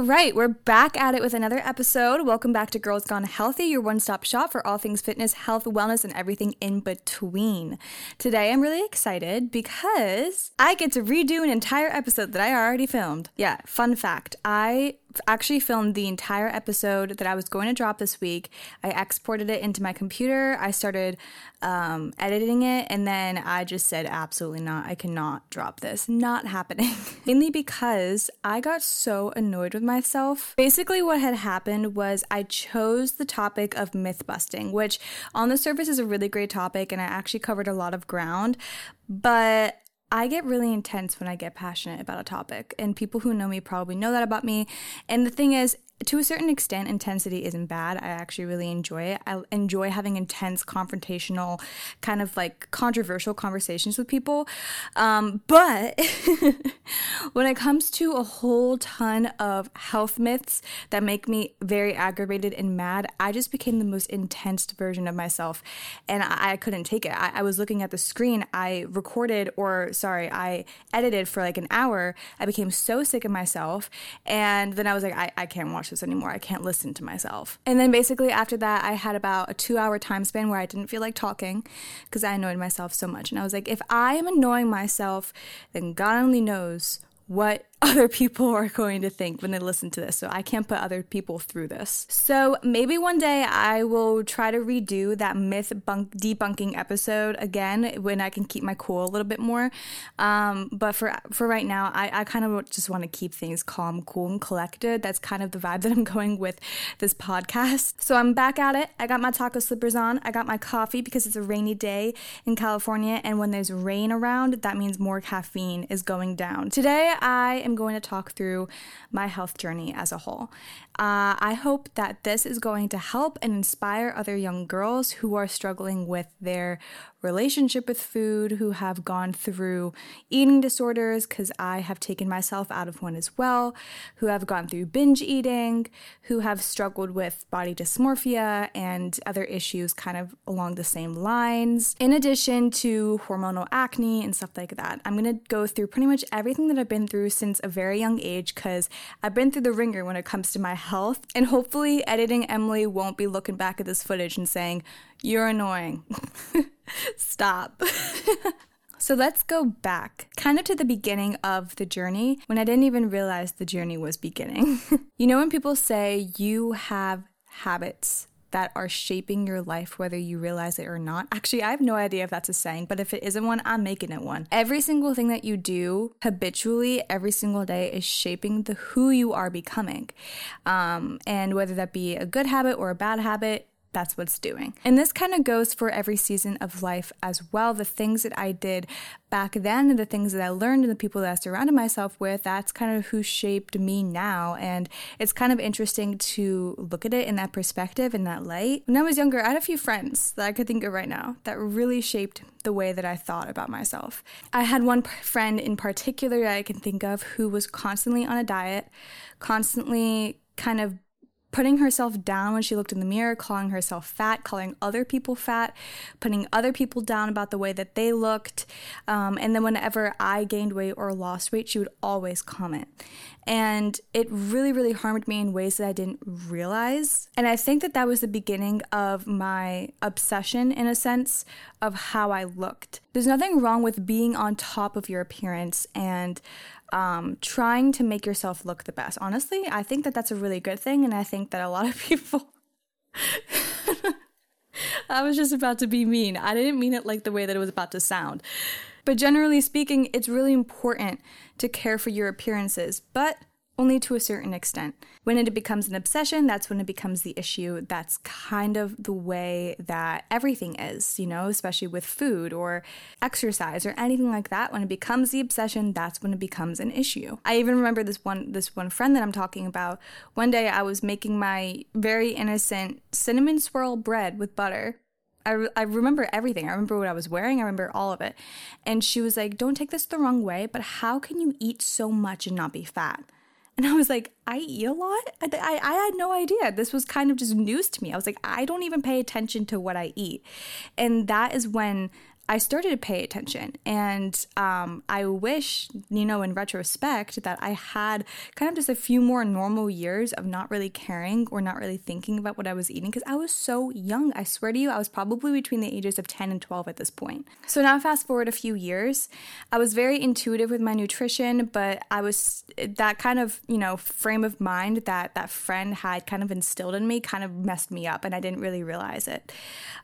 All right, we're back at it with another episode. Welcome back to Girls Gone Healthy, your one stop shop for all things fitness, health, wellness, and everything in between. Today, I'm really excited because I get to redo an entire episode that I already filmed. Yeah, fun fact I actually filmed the entire episode that I was going to drop this week. I exported it into my computer. I started um, editing it, and then I just said, absolutely not. I cannot drop this. Not happening. Mainly because I got so annoyed with myself. Basically, what had happened was I chose the topic of myth busting, which on the surface is a really great topic, and I actually covered a lot of ground. But I get really intense when I get passionate about a topic, and people who know me probably know that about me. And the thing is, to a certain extent, intensity isn't bad. I actually really enjoy it. I enjoy having intense, confrontational, kind of like controversial conversations with people. Um, but when it comes to a whole ton of health myths that make me very aggravated and mad, I just became the most intense version of myself. And I, I couldn't take it. I, I was looking at the screen. I recorded, or sorry, I edited for like an hour. I became so sick of myself. And then I was like, I, I can't watch this anymore. I can't listen to myself. And then basically after that, I had about a two hour time span where I didn't feel like talking because I annoyed myself so much. And I was like, if I am annoying myself, then God only knows what other people are going to think when they listen to this. So I can't put other people through this. So maybe one day I will try to redo that myth bunk- debunking episode again when I can keep my cool a little bit more. Um, but for for right now, I, I kind of just want to keep things calm, cool, and collected. That's kind of the vibe that I'm going with this podcast. So I'm back at it. I got my taco slippers on. I got my coffee because it's a rainy day in California, and when there's rain around, that means more caffeine is going down. Today I am going to talk through my health journey as a whole. Uh, I hope that this is going to help and inspire other young girls who are struggling with their relationship with food, who have gone through eating disorders, because I have taken myself out of one as well, who have gone through binge eating, who have struggled with body dysmorphia and other issues kind of along the same lines, in addition to hormonal acne and stuff like that. I'm gonna go through pretty much everything that I've been through since a very young age, because I've been through the ringer when it comes to my health, and hopefully, editing Emilie won't be looking back at this footage and saying, You're annoying. Stop. so let's go back kind of to the beginning of the journey when I didn't even realize the journey was beginning. you know, when people say you have habits that are shaping your life, whether you realize it or not. Actually, I have no idea if that's a saying, but if it isn't one, I'm making it one. Every single thing that you do habitually every single day is shaping the who you are becoming. Um, and whether that be a good habit or a bad habit, that's what's doing. And this kind of goes for every season of life as well. The things that I did back then the things that I learned and the people that I surrounded myself with, that's kind of who shaped me now. And it's kind of interesting to look at it in that perspective, in that light. When I was younger, I had a few friends that I could think of right now that really shaped the way that I thought about myself. I had one friend in particular that I can think of who was constantly on a diet, constantly kind of putting herself down when she looked in the mirror, calling herself fat, calling other people fat, putting other people down about the way that they looked. Um, and then whenever I gained weight or lost weight, she would always comment. And it really, really harmed me in ways that I didn't realize. And I think that that was the beginning of my obsession, in a sense, of how I looked. There's nothing wrong with being on top of your appearance and um, trying to make yourself look the best. Honestly, I think that that's a really good thing, and I think that a lot of people. I was just about to be mean. I didn't mean it like the way that it was about to sound. But generally speaking, it's really important to care for your appearances. But only to a certain extent. When it becomes an obsession, that's when it becomes the issue. That's kind of the way that everything is, you know, especially with food or exercise or anything like that. When it becomes the obsession, that's when it becomes an issue. I even remember this one this one friend that I'm talking about. One day I was making my very innocent cinnamon swirl bread with butter I, I remember everything. I remember what I was wearing. I remember all of it. And she was like, Don't take this the wrong way, but how can you eat so much and not be fat? And I was like, I eat a lot? I, I, I, had no idea. This was kind of just news to me. I was like, I don't even pay attention to what I eat. And that is when I started to pay attention. And um, I wish, you know, in retrospect, that I had kind of just a few more normal years of not really caring or not really thinking about what I was eating because I was so young. I swear to you, I was probably between the ages of 10 and 12 at this point. So now, fast forward a few years, I was very intuitive with my nutrition, but I was that kind of, you know, frame of mind that that friend had kind of instilled in me kind of messed me up and I didn't really realize it.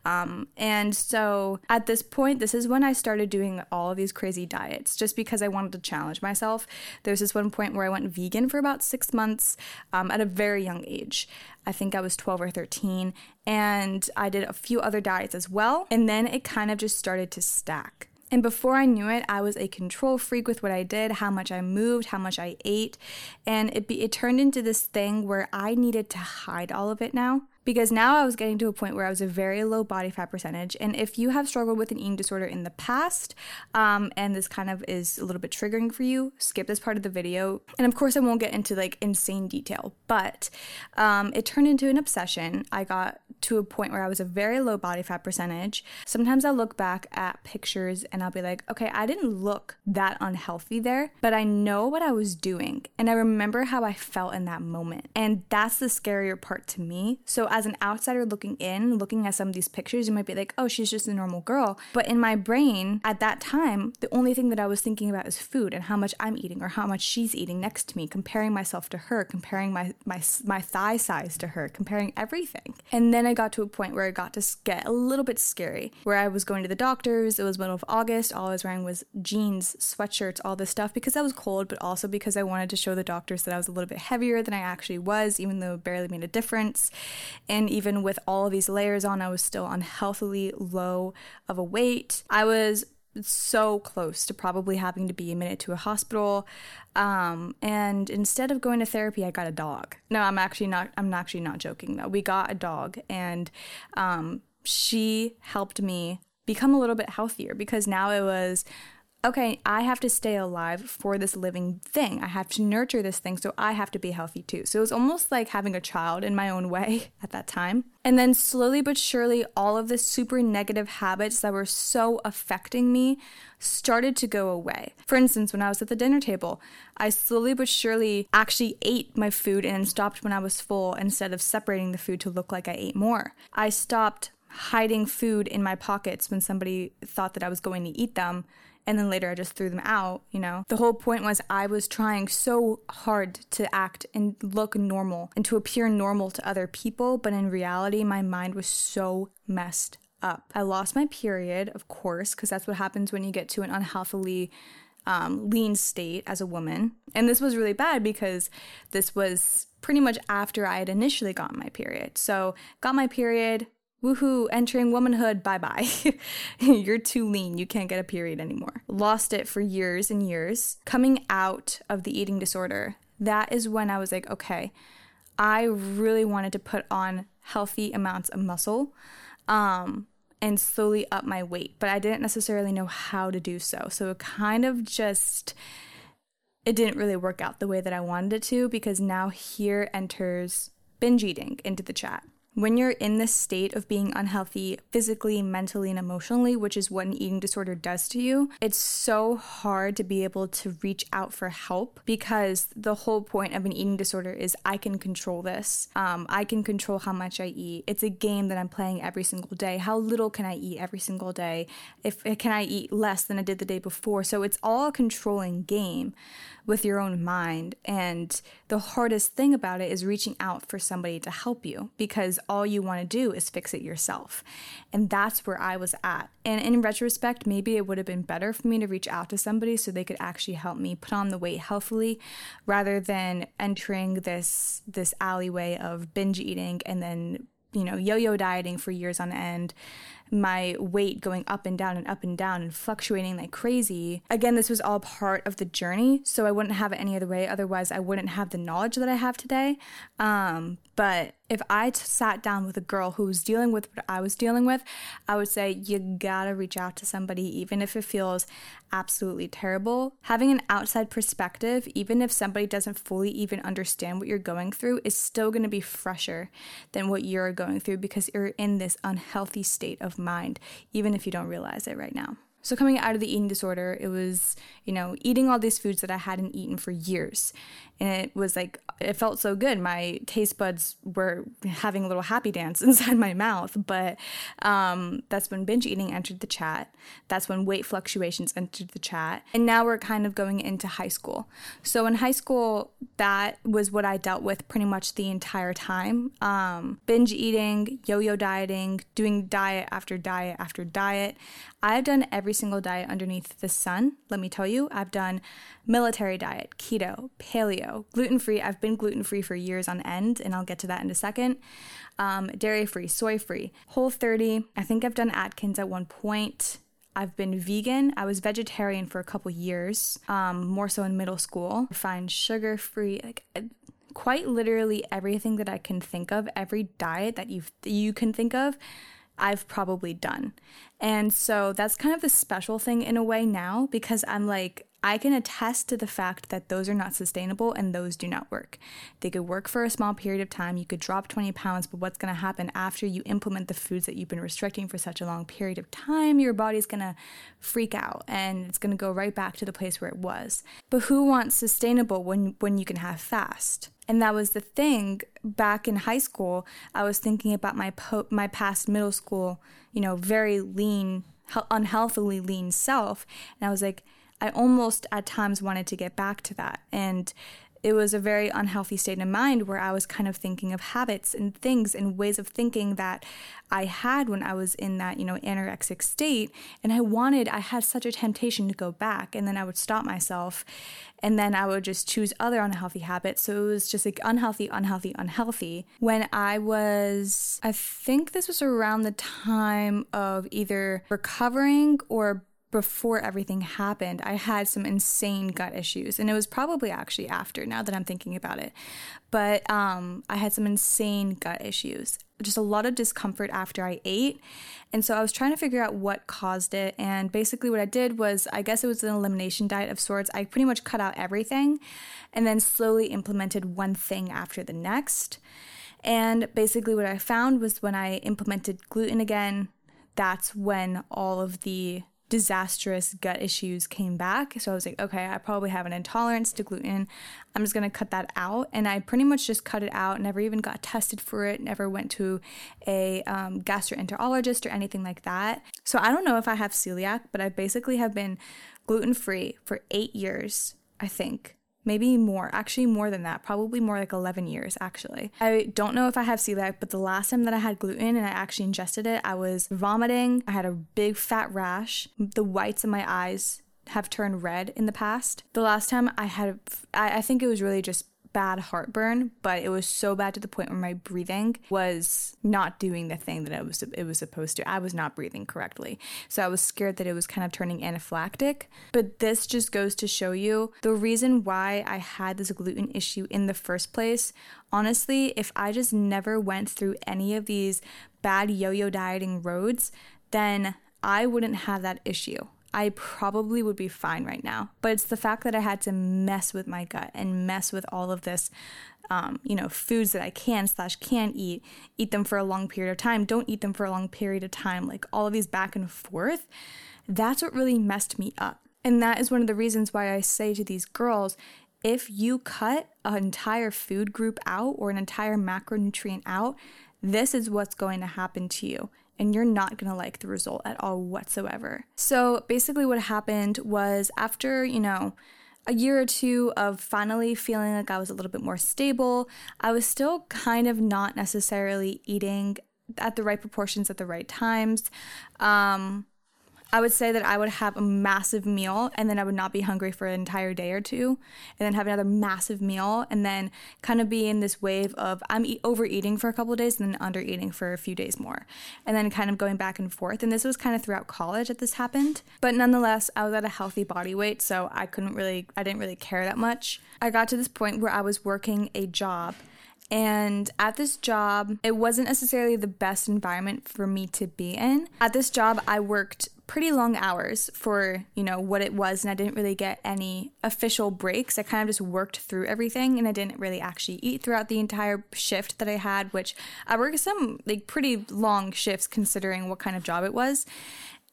Um, and so at this point, this is when I started doing all of these crazy diets just because I wanted to challenge myself. There's this one point where I went vegan for about six months um, at a very young age. I think I was 12 or 13. And I did a few other diets as well. And then it kind of just started to stack. And before I knew it, I was a control freak with what I did, how much I moved, how much I ate. And it, be, it turned into this thing where I needed to hide all of it now because now I was getting to a point where I was a very low body fat percentage. And if you have struggled with an eating disorder in the past, um, and this kind of is a little bit triggering for you, skip this part of the video. And of course, I won't get into like insane detail, but um, it turned into an obsession. I got to a point where I was a very low body fat percentage. Sometimes I'll look back at pictures and I'll be like, okay, I didn't look that unhealthy there, but I know what I was doing. And I remember how I felt in that moment. And that's the scarier part to me. So as an outsider looking in, looking at some of these pictures, you might be like, oh, she's just a normal girl. But in my brain at that time, the only thing that I was thinking about is food and how much I'm eating or how much she's eating next to me, comparing myself to her, comparing my my my thigh size to her, comparing everything. And then I got to a point where it got to get a little bit scary, where I was going to the doctors. It was middle of August. All I was wearing was jeans, sweatshirts, all this stuff because I was cold, but also because I wanted to show the doctors that I was a little bit heavier than I actually was, even though it barely made a difference. And even with all of these layers on, I was still unhealthily low of a weight. I was so close to probably having to be admitted to a hospital. Um, and instead of going to therapy, I got a dog. No, I'm actually not. I'm actually not joking though. We got a dog, and um, she helped me become a little bit healthier because now it was okay, I have to stay alive for this living thing. I have to nurture this thing, so I have to be healthy too. So it was almost like having a child in my own way at that time. And then slowly but surely, all of the super negative habits that were so affecting me started to go away. For instance, when I was at the dinner table, I slowly but surely actually ate my food and stopped when I was full instead of separating the food to look like I ate more. I stopped hiding food in my pockets when somebody thought that I was going to eat them and then later I just threw them out, you know. The whole point was I was trying so hard to act and look normal and to appear normal to other people, but in reality, my mind was so messed up. I lost my period, of course, because that's what happens when you get to an unhealthily um, lean state as a woman. And this was really bad because this was pretty much after I had initially gotten my period. So, got my period, Woohoo, entering womanhood, bye bye. You're too lean, you can't get a period anymore. Lost it for years and years. Coming out of the eating disorder, that is when I was like, okay, I really wanted to put on healthy amounts of muscle um, and slowly up my weight, but I didn't necessarily know how to do so. So it kind of just. It didn't really work out the way that I wanted it to because now here enters binge eating into the chat when you're in this state of being unhealthy physically, mentally, and emotionally, which is what an eating disorder does to you, it's so hard to be able to reach out for help because the whole point of an eating disorder is I can control this. Um, I can control how much I eat. It's a game that I'm playing every single day. How little can I eat every single day? If can I eat less than I did the day before? So it's all a controlling game with your own mind. And the hardest thing about it is reaching out for somebody to help you because all you want to do is fix it yourself. And that's where I was at. And in retrospect, maybe it would have been better for me to reach out to somebody so they could actually help me put on the weight healthily rather than entering this this alleyway of binge eating and then you know yo-yo dieting for years on end my weight going up and down and up and down and fluctuating like crazy. Again, this was all part of the journey, so I wouldn't have it any other way. Otherwise, I wouldn't have the knowledge that I have today. Um, but if I t- sat down with a girl who was dealing with what I was dealing with, I would say you gotta reach out to somebody, even if it feels absolutely terrible. Having an outside perspective, even if somebody doesn't fully even understand what you're going through, is still gonna be fresher than what you're going through because you're in this unhealthy state of mind, even if you don't realize it right now. So, coming out of the eating disorder, it was, you know, eating all these foods that I hadn't eaten for years. And it was like, it felt so good. My taste buds were having a little happy dance inside my mouth. But um, that's when binge eating entered the chat. That's when weight fluctuations entered the chat. And now we're kind of going into high school. So, in high school, that was what I dealt with pretty much the entire time um, binge eating, yo yo dieting, doing diet after diet after diet. I've done every single diet underneath the sun. Let me tell you, I've done military diet, keto, paleo, gluten free. I've been gluten free for years on end, and I'll get to that in a second. Um, dairy free, soy free, whole 30. I think I've done Atkins at one point. I've been vegan. I was vegetarian for a couple years, um, more so in middle school. Refined sugar free, like quite literally everything that I can think of, every diet that you you can think of. I've probably done. And so that's kind of the special thing in a way now because I'm like, I can attest to the fact that those are not sustainable and those do not work. They could work for a small period of time. You could drop 20 pounds, but what's going to happen after you implement the foods that you've been restricting for such a long period of time? Your body's going to freak out and it's going to go right back to the place where it was. But who wants sustainable when when you can have fast? And that was the thing back in high school. I was thinking about my po- my past middle school, you know, very lean, unhealthily lean self, and I was like, I almost at times wanted to get back to that. And it was a very unhealthy state of mind where I was kind of thinking of habits and things and ways of thinking that I had when I was in that, you know, anorexic state. And I wanted, I had such a temptation to go back. And then I would stop myself. And then I would just choose other unhealthy habits. So it was just like unhealthy, unhealthy, unhealthy. When I was, I think this was around the time of either recovering or before everything happened, I had some insane gut issues. And it was probably actually after, now that I'm thinking about it. But um, I had some insane gut issues, just a lot of discomfort after I ate. And so I was trying to figure out what caused it. And basically, what I did was, I guess it was an elimination diet of sorts. I pretty much cut out everything and then slowly implemented one thing after the next. And basically, what I found was when I implemented gluten again, that's when all of the disastrous gut issues came back. So I was like, okay, I probably have an intolerance to gluten. I'm just going to cut that out. And I pretty much just cut it out, never even got tested for it, never went to a um, gastroenterologist or anything like that. So I don't know if I have celiac, but I basically have been gluten free for eight years, I think maybe more, actually more than that, probably more like 11 years actually. I don't know if I have celiac, but the last time that I had gluten and I actually ingested it, I was vomiting. I had a big fat rash. The whites in my eyes have turned red in the past. The last time I had, I, I think it was really just bad heartburn, but it was so bad to the point where my breathing was not doing the thing that it was it was supposed to. I was not breathing correctly. So I was scared that it was kind of turning anaphylactic. But this just goes to show you the reason why I had this gluten issue in the first place. Honestly, if I just never went through any of these bad yo-yo dieting roads, then I wouldn't have that issue. I probably would be fine right now. But it's the fact that I had to mess with my gut and mess with all of this, um, you know, foods that I can slash can eat, eat them for a long period of time, don't eat them for a long period of time, like all of these back and forth. That's what really messed me up. And that is one of the reasons why I say to these girls, if you cut an entire food group out or an entire macronutrient out, this is what's going to happen to you and you're not going to like the result at all whatsoever. So basically, what happened was after, you know, a year or two of finally feeling like I was a little bit more stable, I was still kind of not necessarily eating at the right proportions at the right times. Um, I would say that I would have a massive meal and then I would not be hungry for an entire day or two, and then have another massive meal, and then kind of be in this wave of I'm e- overeating for a couple of days and then under eating for a few days more, and then kind of going back and forth. And this was kind of throughout college that this happened. But nonetheless, I was at a healthy body weight, so I couldn't really, I didn't really care that much. I got to this point where I was working a job And at this job, it wasn't necessarily the best environment for me to be in. At this job, I worked pretty long hours for, you know, what it was and I didn't really get any official breaks. I kind of just worked through everything and I didn't really actually eat throughout the entire shift that I had, which I worked some like pretty long shifts considering what kind of job it was.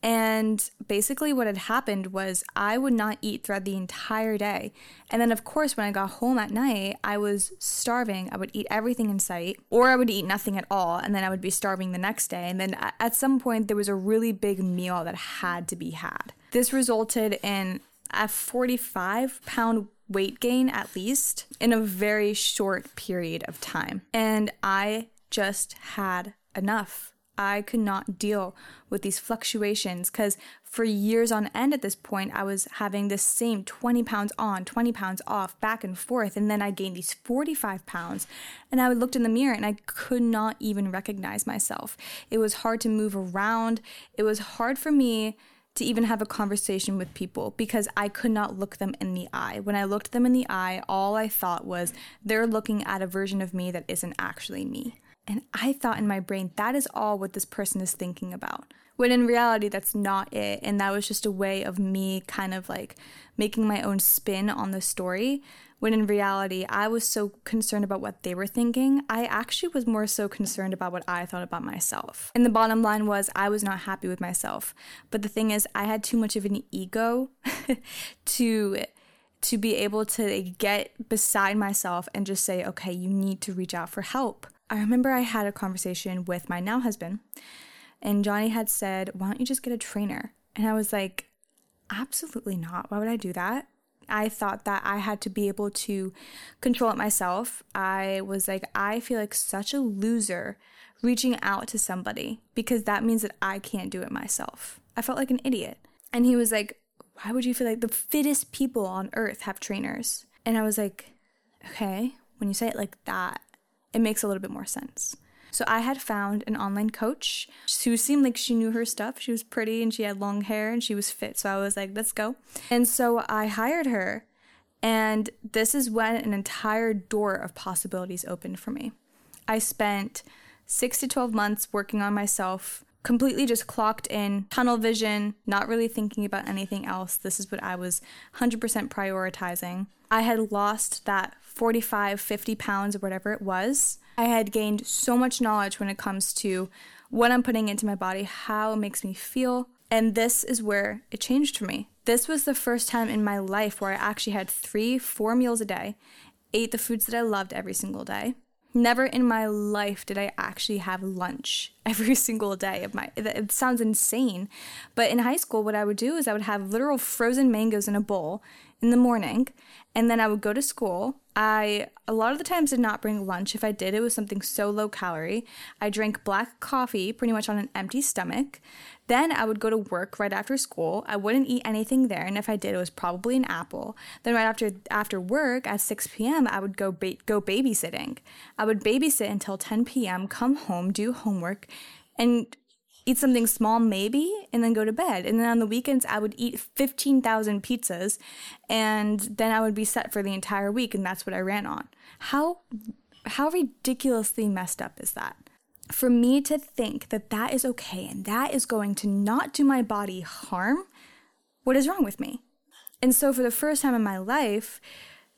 And basically, what had happened was I would not eat throughout the entire day. And then, of course, when I got home at night, I was starving. I would eat everything in sight, or I would eat nothing at all. And then I would be starving the next day. And then at some point, there was a really big meal that had to be had. This resulted in a 45 pound weight gain, at least, in a very short period of time. And I just had enough. I could not deal with these fluctuations because for years on end at this point, I was having the same 20 pounds on, 20 pounds off, back and forth. And then I gained these 45 pounds. And I looked in the mirror and I could not even recognize myself. It was hard to move around. It was hard for me to even have a conversation with people because I could not look them in the eye. When I looked them in the eye, all I thought was they're looking at a version of me that isn't actually me. And I thought in my brain, that is all what this person is thinking about. When in reality, that's not it. And that was just a way of me kind of like making my own spin on the story. When in reality, I was so concerned about what they were thinking. I actually was more so concerned about what I thought about myself. And the bottom line was, I was not happy with myself. But the thing is, I had too much of an ego to to be able to get beside myself and just say, okay, you need to reach out for help. I remember I had a conversation with my now husband, and Johnny had said, Why don't you just get a trainer? And I was like, Absolutely not. Why would I do that? I thought that I had to be able to control it myself. I was like, I feel like such a loser reaching out to somebody because that means that I can't do it myself. I felt like an idiot. And he was like, Why would you feel like the fittest people on earth have trainers? And I was like, Okay, when you say it like that, it makes a little bit more sense. So I had found an online coach who seemed like she knew her stuff. She was pretty and she had long hair and she was fit. So I was like, let's go. And so I hired her. And this is when an entire door of possibilities opened for me. I spent six to 12 months working on myself, completely just clocked in, tunnel vision, not really thinking about anything else. This is what I was 100% prioritizing. I had lost that 45, 50 pounds or whatever it was. I had gained so much knowledge when it comes to what I'm putting into my body, how it makes me feel. And this is where it changed for me. This was the first time in my life where I actually had three, four meals a day, ate the foods that I loved every single day. Never in my life did I actually have lunch every single day of my it sounds insane, but in high school what I would do is I would have literal frozen mangoes in a bowl in the morning and then I would go to school. I a lot of the times did not bring lunch. If I did, it was something so low calorie. I drank black coffee pretty much on an empty stomach. Then I would go to work right after school. I wouldn't eat anything there, and if I did, it was probably an apple. Then right after after work at 6 p.m., I would go ba- go babysitting. I would babysit until 10 p.m., come home, do homework, and eat something small maybe and then go to bed. And then on the weekends i would eat 15000 pizzas and then i would be set for the entire week and that's what i ran on. How how ridiculously messed up is that? For me to think that that is okay and that is going to not do my body harm what is wrong with me? And so for the first time in my life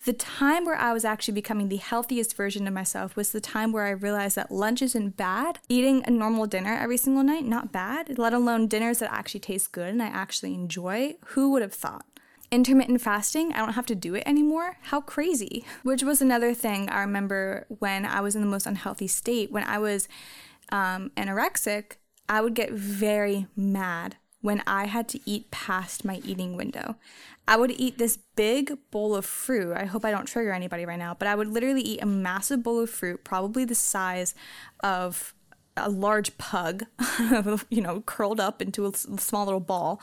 the time where I was actually becoming the healthiest version of myself was the time where I realized that lunch isn't bad. Eating a normal dinner every single night, not bad, let alone dinners that actually taste good and I actually enjoy. Who would have thought? intermittent fasting, I don't have to do it anymore. How crazy. Which was another thing I remember when I was in the most unhealthy state. When I was um, anorexic, I would get very mad when I had to eat past my eating window. I would eat this big bowl of fruit. I hope I don't trigger anybody right now, but I would literally eat a massive bowl of fruit, probably the size of a large pug, you know, curled up into a small little ball.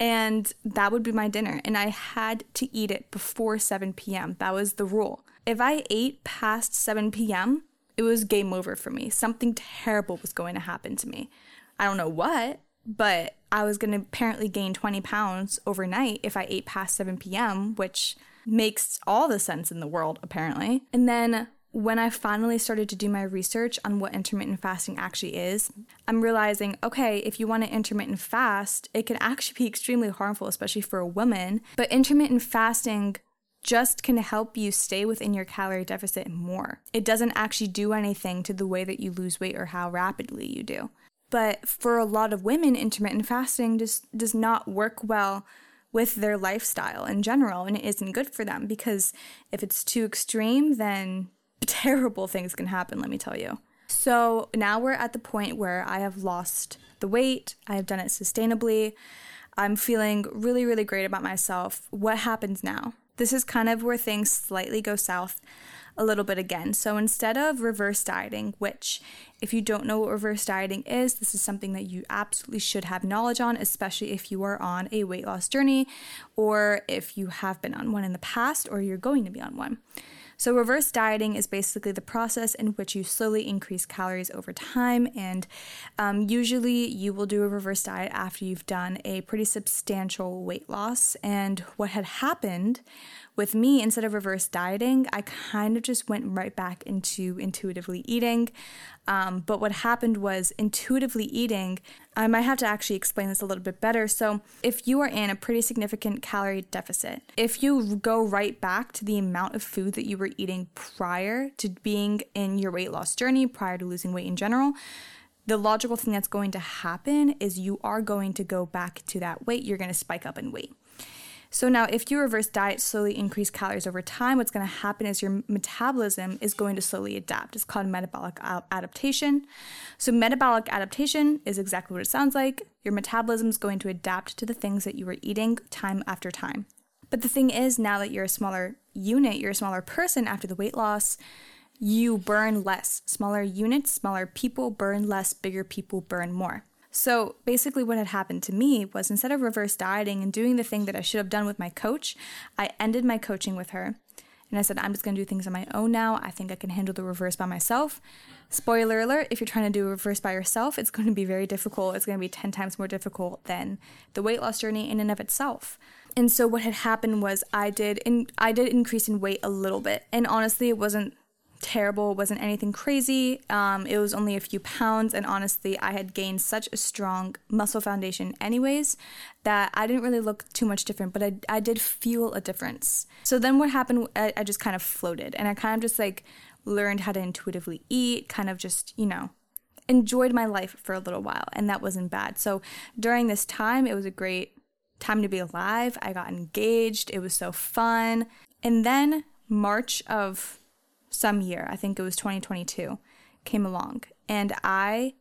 And that would be my dinner. And I had to eat it before 7 p.m. That was the rule. If I ate past 7 p.m., it was game over for me. Something terrible was going to happen to me. I don't know what, but I was going to apparently gain 20 pounds overnight if I ate past 7 p.m., which makes all the sense in the world, apparently. And then when I finally started to do my research on what intermittent fasting actually is, I'm realizing okay, if you want to intermittent fast, it can actually be extremely harmful, especially for a woman. But intermittent fasting just can help you stay within your calorie deficit more. It doesn't actually do anything to the way that you lose weight or how rapidly you do. But for a lot of women, intermittent fasting just does not work well with their lifestyle in general and it isn't good for them because if it's too extreme, then terrible things can happen, let me tell you. So now we're at the point where I have lost the weight, I have done it sustainably. I'm feeling really, really great about myself. What happens now? This is kind of where things slightly go south a little bit again. So instead of reverse dieting, which if you don't know what reverse dieting is, this is something that you absolutely should have knowledge on, especially if you are on a weight loss journey or if you have been on one in the past or you're going to be on one. So, reverse dieting is basically the process in which you slowly increase calories over time. And um, usually, you will do a reverse diet after you've done a pretty substantial weight loss. And what had happened with me, instead of reverse dieting, I kind of just went right back into intuitively eating. Um, but what happened was intuitively eating, I might have to actually explain this a little bit better. So, if you are in a pretty significant calorie deficit, if you go right back to the amount of food that you were eating prior to being in your weight loss journey, prior to losing weight in general, the logical thing that's going to happen is you are going to go back to that weight. You're going to spike up in weight. So now, if you reverse diet, slowly increase calories over time, what's going to happen is your metabolism is going to slowly adapt. It's called metabolic adaptation. So, metabolic adaptation is exactly what it sounds like. Your metabolism is going to adapt to the things that you were eating time after time. But the thing is, now that you're a smaller unit, you're a smaller person after the weight loss, you burn less. Smaller units, smaller people burn less, bigger people burn more. So basically, what had happened to me was instead of reverse dieting and doing the thing that I should have done with my coach, I ended my coaching with her. And I said, I'm just going to do things on my own now. I think I can handle the reverse by myself. Spoiler alert if you're trying to do a reverse by yourself, it's going to be very difficult. It's going to be 10 times more difficult than the weight loss journey in and of itself. And so what had happened was I did in, I did increase in weight a little bit. And honestly, it wasn't terrible. It wasn't anything crazy. Um, it was only a few pounds, and honestly, I had gained such a strong muscle foundation, anyways, that I didn't really look too much different, but I, I did feel a difference. So then what happened, I, I just kind of floated, and I kind of just like learned how to intuitively eat, kind of just, you know, enjoyed my life for a little while, and that wasn't bad. So during this time, it was a great time to be alive. I got engaged, it was so fun. And then March of some year, I think it was 2022, came along, and I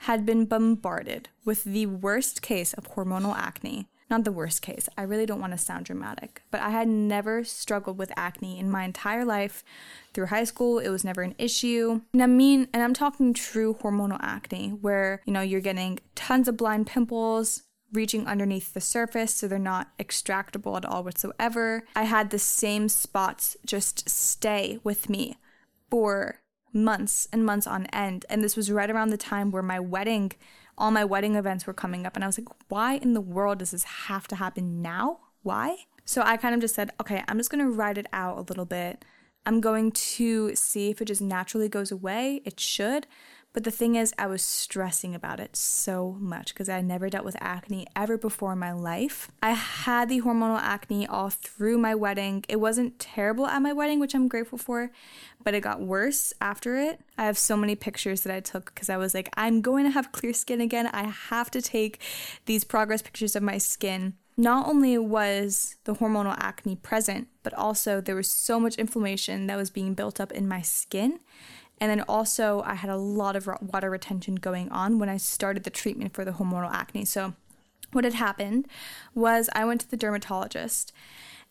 had been bombarded with the worst case of hormonal acne. Not the worst case, I really don't want to sound dramatic, but I had never struggled with acne in my entire life. Through high school, it was never an issue. And I mean, and I'm talking true hormonal acne, where, you know, you're getting tons of blind pimples, reaching underneath the surface so they're not extractable at all whatsoever. I had the same spots just stay with me for months and months on end. And this was right around the time where my wedding, all my wedding events were coming up. And I was like, why in the world does this have to happen now? Why? So I kind of just said, okay, I'm just going to ride it out a little bit. I'm going to see if it just naturally goes away. It should. But the thing is, I was stressing about it so much because I never dealt with acne ever before in my life. I had the hormonal acne all through my wedding. It wasn't terrible at my wedding, which I'm grateful for, but it got worse after it. I have so many pictures that I took because I was like, I'm going to have clear skin again. I have to take these progress pictures of my skin not only was the hormonal acne present, but also there was so much inflammation that was being built up in my skin and then also, I had a lot of water retention going on when I started the treatment for the hormonal acne. So, what had happened was I went to the dermatologist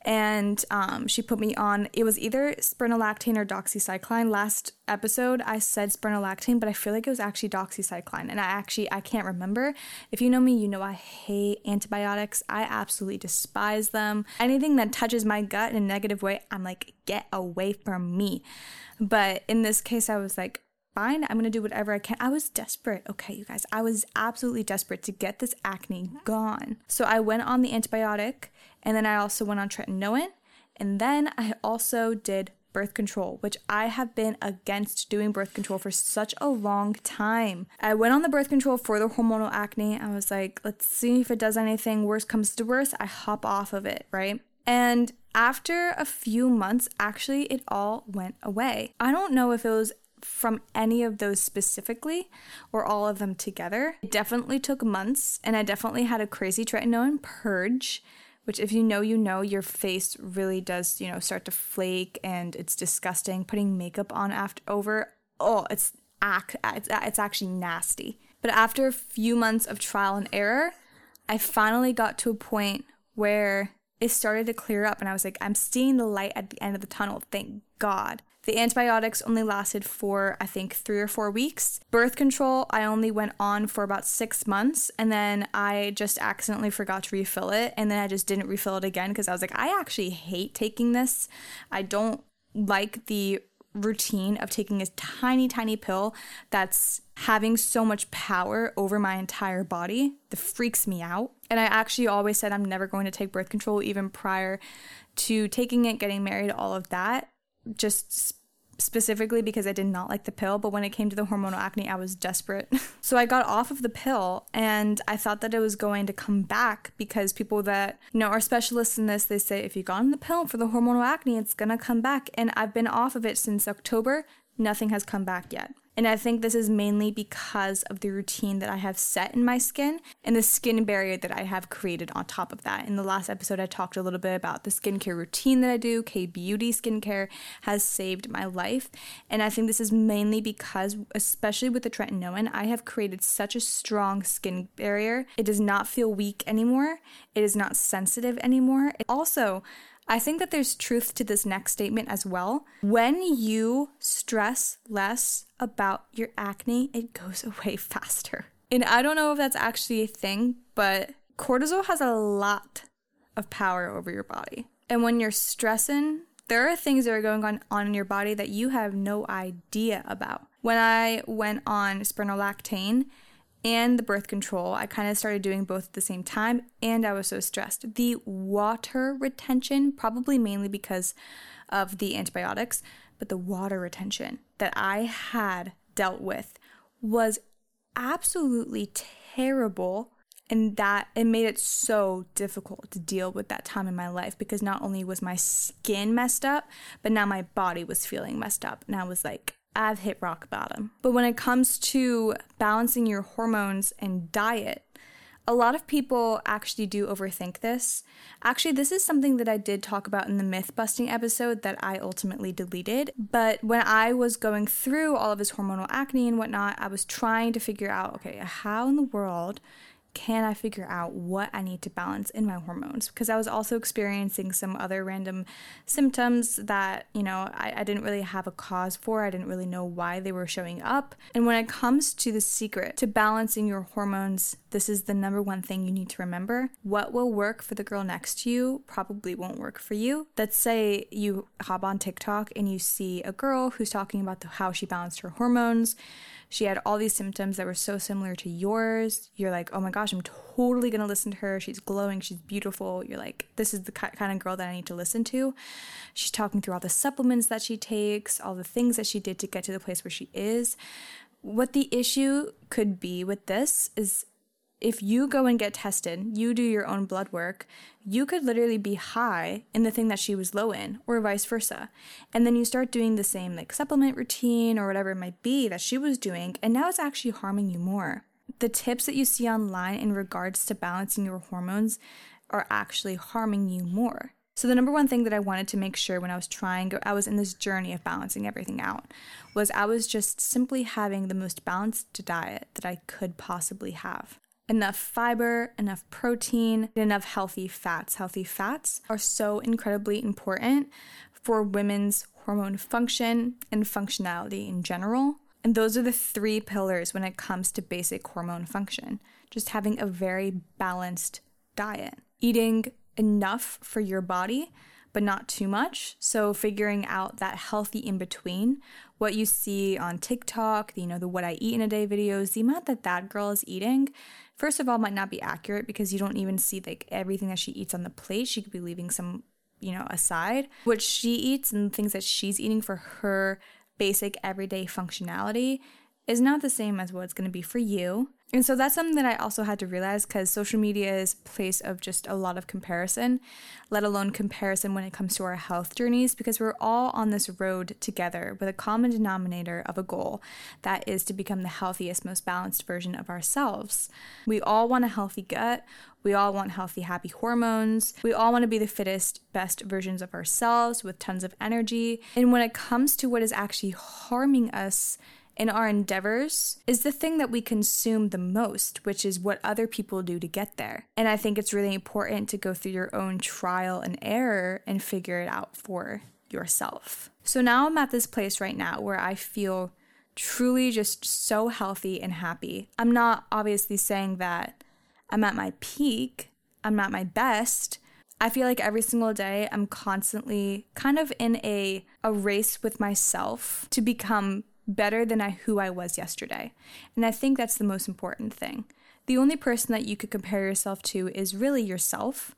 and um, she put me on it was either spironolactone or doxycycline last episode i said spironolactone but i feel like it was actually doxycycline and i actually i can't remember if you know me you know i hate antibiotics i absolutely despise them anything that touches my gut in a negative way i'm like get away from me but in this case i was like fine, I'm gonna do whatever I can. I was desperate, okay, you guys. I was absolutely desperate to get this acne gone. So I went on the antibiotic and then I also went on tretinoin. And then I also did birth control, which I have been against doing birth control for such a long time. I went on the birth control for the hormonal acne. I was like, let's see if it does anything. Worst comes to worst, I hop off of it, right? And after a few months, actually, it all went away. I don't know if it was from any of those specifically or all of them together. It definitely took months, and I definitely had a crazy tretinoin purge which if you know you know your face really does you know start to flake and it's disgusting. Putting makeup on after over oh it's act it's, it's actually nasty. But after a few months of trial and error i finally got to a point where it started to clear up and i was like i'm seeing the light at the end of the tunnel. Thank god the antibiotics only lasted for, I think, three or four weeks. Birth control, I only went on for about six months, and then I just accidentally forgot to refill it, and then I just didn't refill it again because I was like, I actually hate taking this. I don't like the routine of taking a tiny, tiny pill that's having so much power over my entire body. That freaks me out. And I actually always said I'm never going to take birth control, even prior to taking it, getting married, all of that just specifically because I did not like the pill, but when it came to the hormonal acne, I was desperate. so I got off of the pill and I thought that it was going to come back because people that, you know, are specialists in this, they say if you got on the pill for the hormonal acne, it's going to come back. And I've been off of it since October. Nothing has come back yet. And I think this is mainly because of the routine that I have set in my skin and the skin barrier that I have created on top of that. In the last episode, I talked a little bit about the skincare routine that I do. K Beauty skincare has saved my life. And I think this is mainly because, especially with the tretinoin, I have created such a strong skin barrier. It does not feel weak anymore, it is not sensitive anymore. It also, I think that there's truth to this next statement as well. When you stress less about your acne, it goes away faster. And I don't know if that's actually a thing, but cortisol has a lot of power over your body. And when you're stressing, there are things that are going on, on in your body that you have no idea about. When I went on spironolactone, and the birth control. I kind of started doing both at the same time, and I was so stressed. The water retention, probably mainly because of the antibiotics, but the water retention that I had dealt with was absolutely terrible. And that it made it so difficult to deal with that time in my life because not only was my skin messed up, but now my body was feeling messed up. And I was like, I've hit rock bottom. But when it comes to balancing your hormones and diet, a lot of people actually do overthink this. Actually, this is something that I did talk about in the myth busting episode that I ultimately deleted. But when I was going through all of his hormonal acne and whatnot, I was trying to figure out okay, how in the world can I figure out what I need to balance in my hormones? Because I was also experiencing some other random symptoms that, you know, I, I, didn't really have a cause for. I didn't really know why they were showing up. And when it comes to the secret to balancing your hormones, this is the number one thing you need to remember. What will work for the girl next to you probably won't work for you. Let's say you hop on TikTok and you see a girl who's talking about the, how she balanced her hormones she had all these symptoms that were so similar to yours. You're like, oh my gosh, I'm totally gonna listen to her. She's glowing, she's beautiful. You're like, this is the kind of girl that I need to listen to. She's talking through all the supplements that she takes, all the things that she did to get to the place where she is. What the issue could be with this is if you go and get tested, you do your own blood work, you could literally be high in the thing that she was low in, or vice versa. And then you start doing the same like supplement routine or whatever it might be that she was doing, and now it's actually harming you more. The tips that you see online in regards to balancing your hormones are actually harming you more. So, the number one thing that I wanted to make sure when I was trying, I was in this journey of balancing everything out, was I was just simply having the most balanced diet that I could possibly have enough fiber, enough protein, enough healthy fats. Healthy fats are so incredibly important for women's hormone function and functionality in general. And those are the three pillars when it comes to basic hormone function. Just having a very balanced diet, eating enough for your body, but not too much. So figuring out that healthy in between, what you see on TikTok, you know, the what I eat in a day videos, the amount that that girl is eating first of all might not be accurate because you don't even see like everything that she eats on the plate. She could be leaving some you know, aside, what she eats and things that she's eating for her basic everyday functionality is not the same as what it's going to be for you. And so that's something that I also had to realize because social media is a place of just a lot of comparison, let alone comparison when it comes to our health journeys, because we're all on this road together with a common denominator of a goal that is to become the healthiest, most balanced version of ourselves. We all want a healthy gut. We all want healthy, happy hormones. We all want to be the fittest, best versions of ourselves with tons of energy. And when it comes to what is actually harming us, in our endeavors is the thing that we consume the most, which is what other people do to get there. And I think it's really important to go through your own trial and error and figure it out for yourself. So now I'm at this place right now where I feel truly just so healthy and happy. I'm not obviously saying that I'm at my peak, I'm not my best. I feel like every single day I'm constantly kind of in a a race with myself to become better than I, who I was yesterday. And I think that's the most important thing. The only person that you could compare yourself to is really yourself.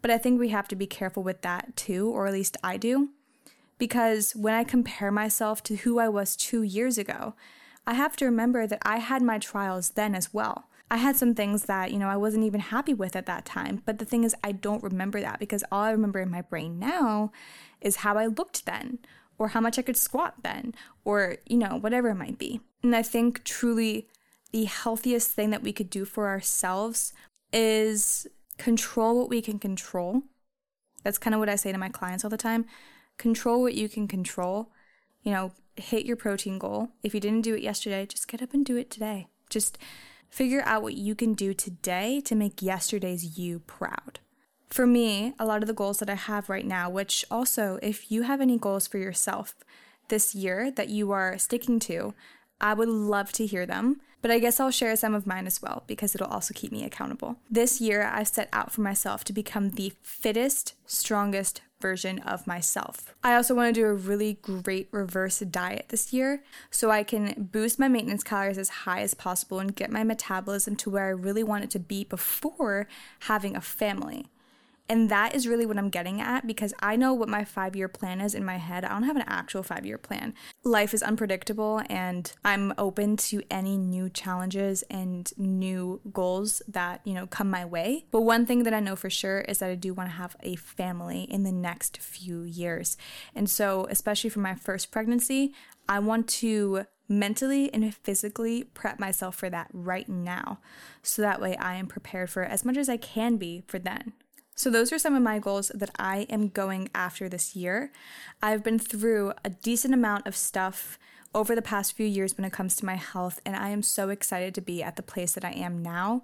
But I think we have to be careful with that too, or at least I do. Because when I compare myself to who I was two years ago, I have to remember that I had my trials then as well. I had some things that, you know, I wasn't even happy with at that time. But the thing is, I don't remember that because all I remember in my brain now is how I looked then or how much I could squat then, or, you know, whatever it might be. And I think truly the healthiest thing that we could do for ourselves is control what we can control. That's kind of what I say to my clients all the time. Control what you can control. You know, hit your protein goal. If you didn't do it yesterday, just get up and do it today. Just figure out what you can do today to make yesterday's you proud for me, a lot of the goals that I have right now, which also, if you have any goals for yourself this year that you are sticking to, I would love to hear them. But I guess I'll share some of mine as well because it'll also keep me accountable. This year, I've set out for myself to become the fittest, strongest version of myself. I also want to do a really great reverse diet this year so I can boost my maintenance calories as high as possible and get my metabolism to where I really want it to be before having a family. And that is really what I'm getting at because I know what my five year plan is in my head. I don't have an actual five year plan. Life is unpredictable, and I'm open to any new challenges and new goals that, you know, come my way. But one thing that I know for sure is that I do want to have a family in the next few years. And so, especially for my first pregnancy, I want to mentally and physically prep myself for that right now. So that way I am prepared for as much as I can be for then. So, those are some of my goals that I am going after this year. I've been through a decent amount of stuff over the past few years when it comes to my health, and I am so excited to be at the place that I am now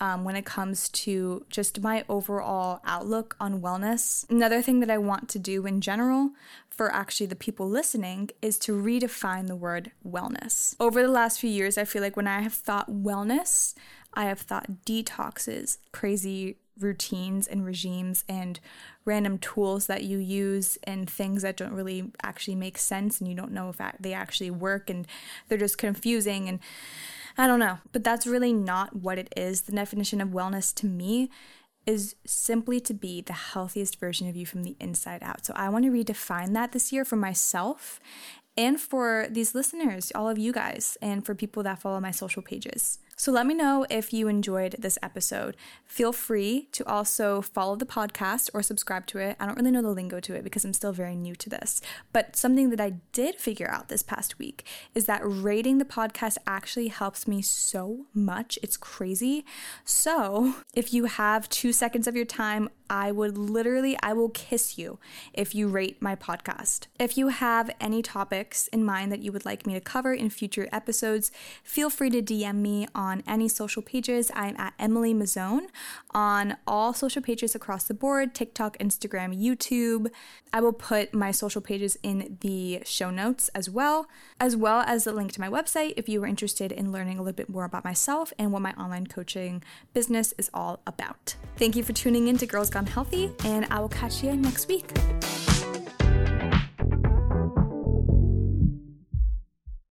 um, when it comes to just my overall outlook on wellness. Another thing that I want to do in general for actually the people listening is to redefine the word wellness. Over the last few years, I feel like when I have thought wellness, I have thought detoxes, crazy routines and regimes and random tools that you use and things that don't really actually make sense and you don't know if they actually work and they're just confusing and I don't know. But that's really not what it is. The definition of wellness to me is simply to be the healthiest version of you from the inside out. So I want to redefine that this year for myself and for these listeners, all of you guys, and for people that follow my social pages. So let me know if you enjoyed this episode. Feel free to also follow the podcast or subscribe to it. I don't really know the lingo to it because I'm still very new to this. But something that I did figure out this past week is that rating the podcast actually helps me so much. It's crazy. So if you have two seconds of your time, I would literally, I will kiss you if you rate my podcast. If you have any topics in mind that you would like me to cover in future episodes, feel free to DM me on any social pages. I'm at Emilie Mizzone on all social pages across the board TikTok, Instagram, YouTube. I will put my social pages in the show notes as well, as well as the link to my website if you are interested in learning a little bit more about myself and what my online coaching business is all about. Thank you for tuning in to Girls Gone Healthy, and I will catch you next week.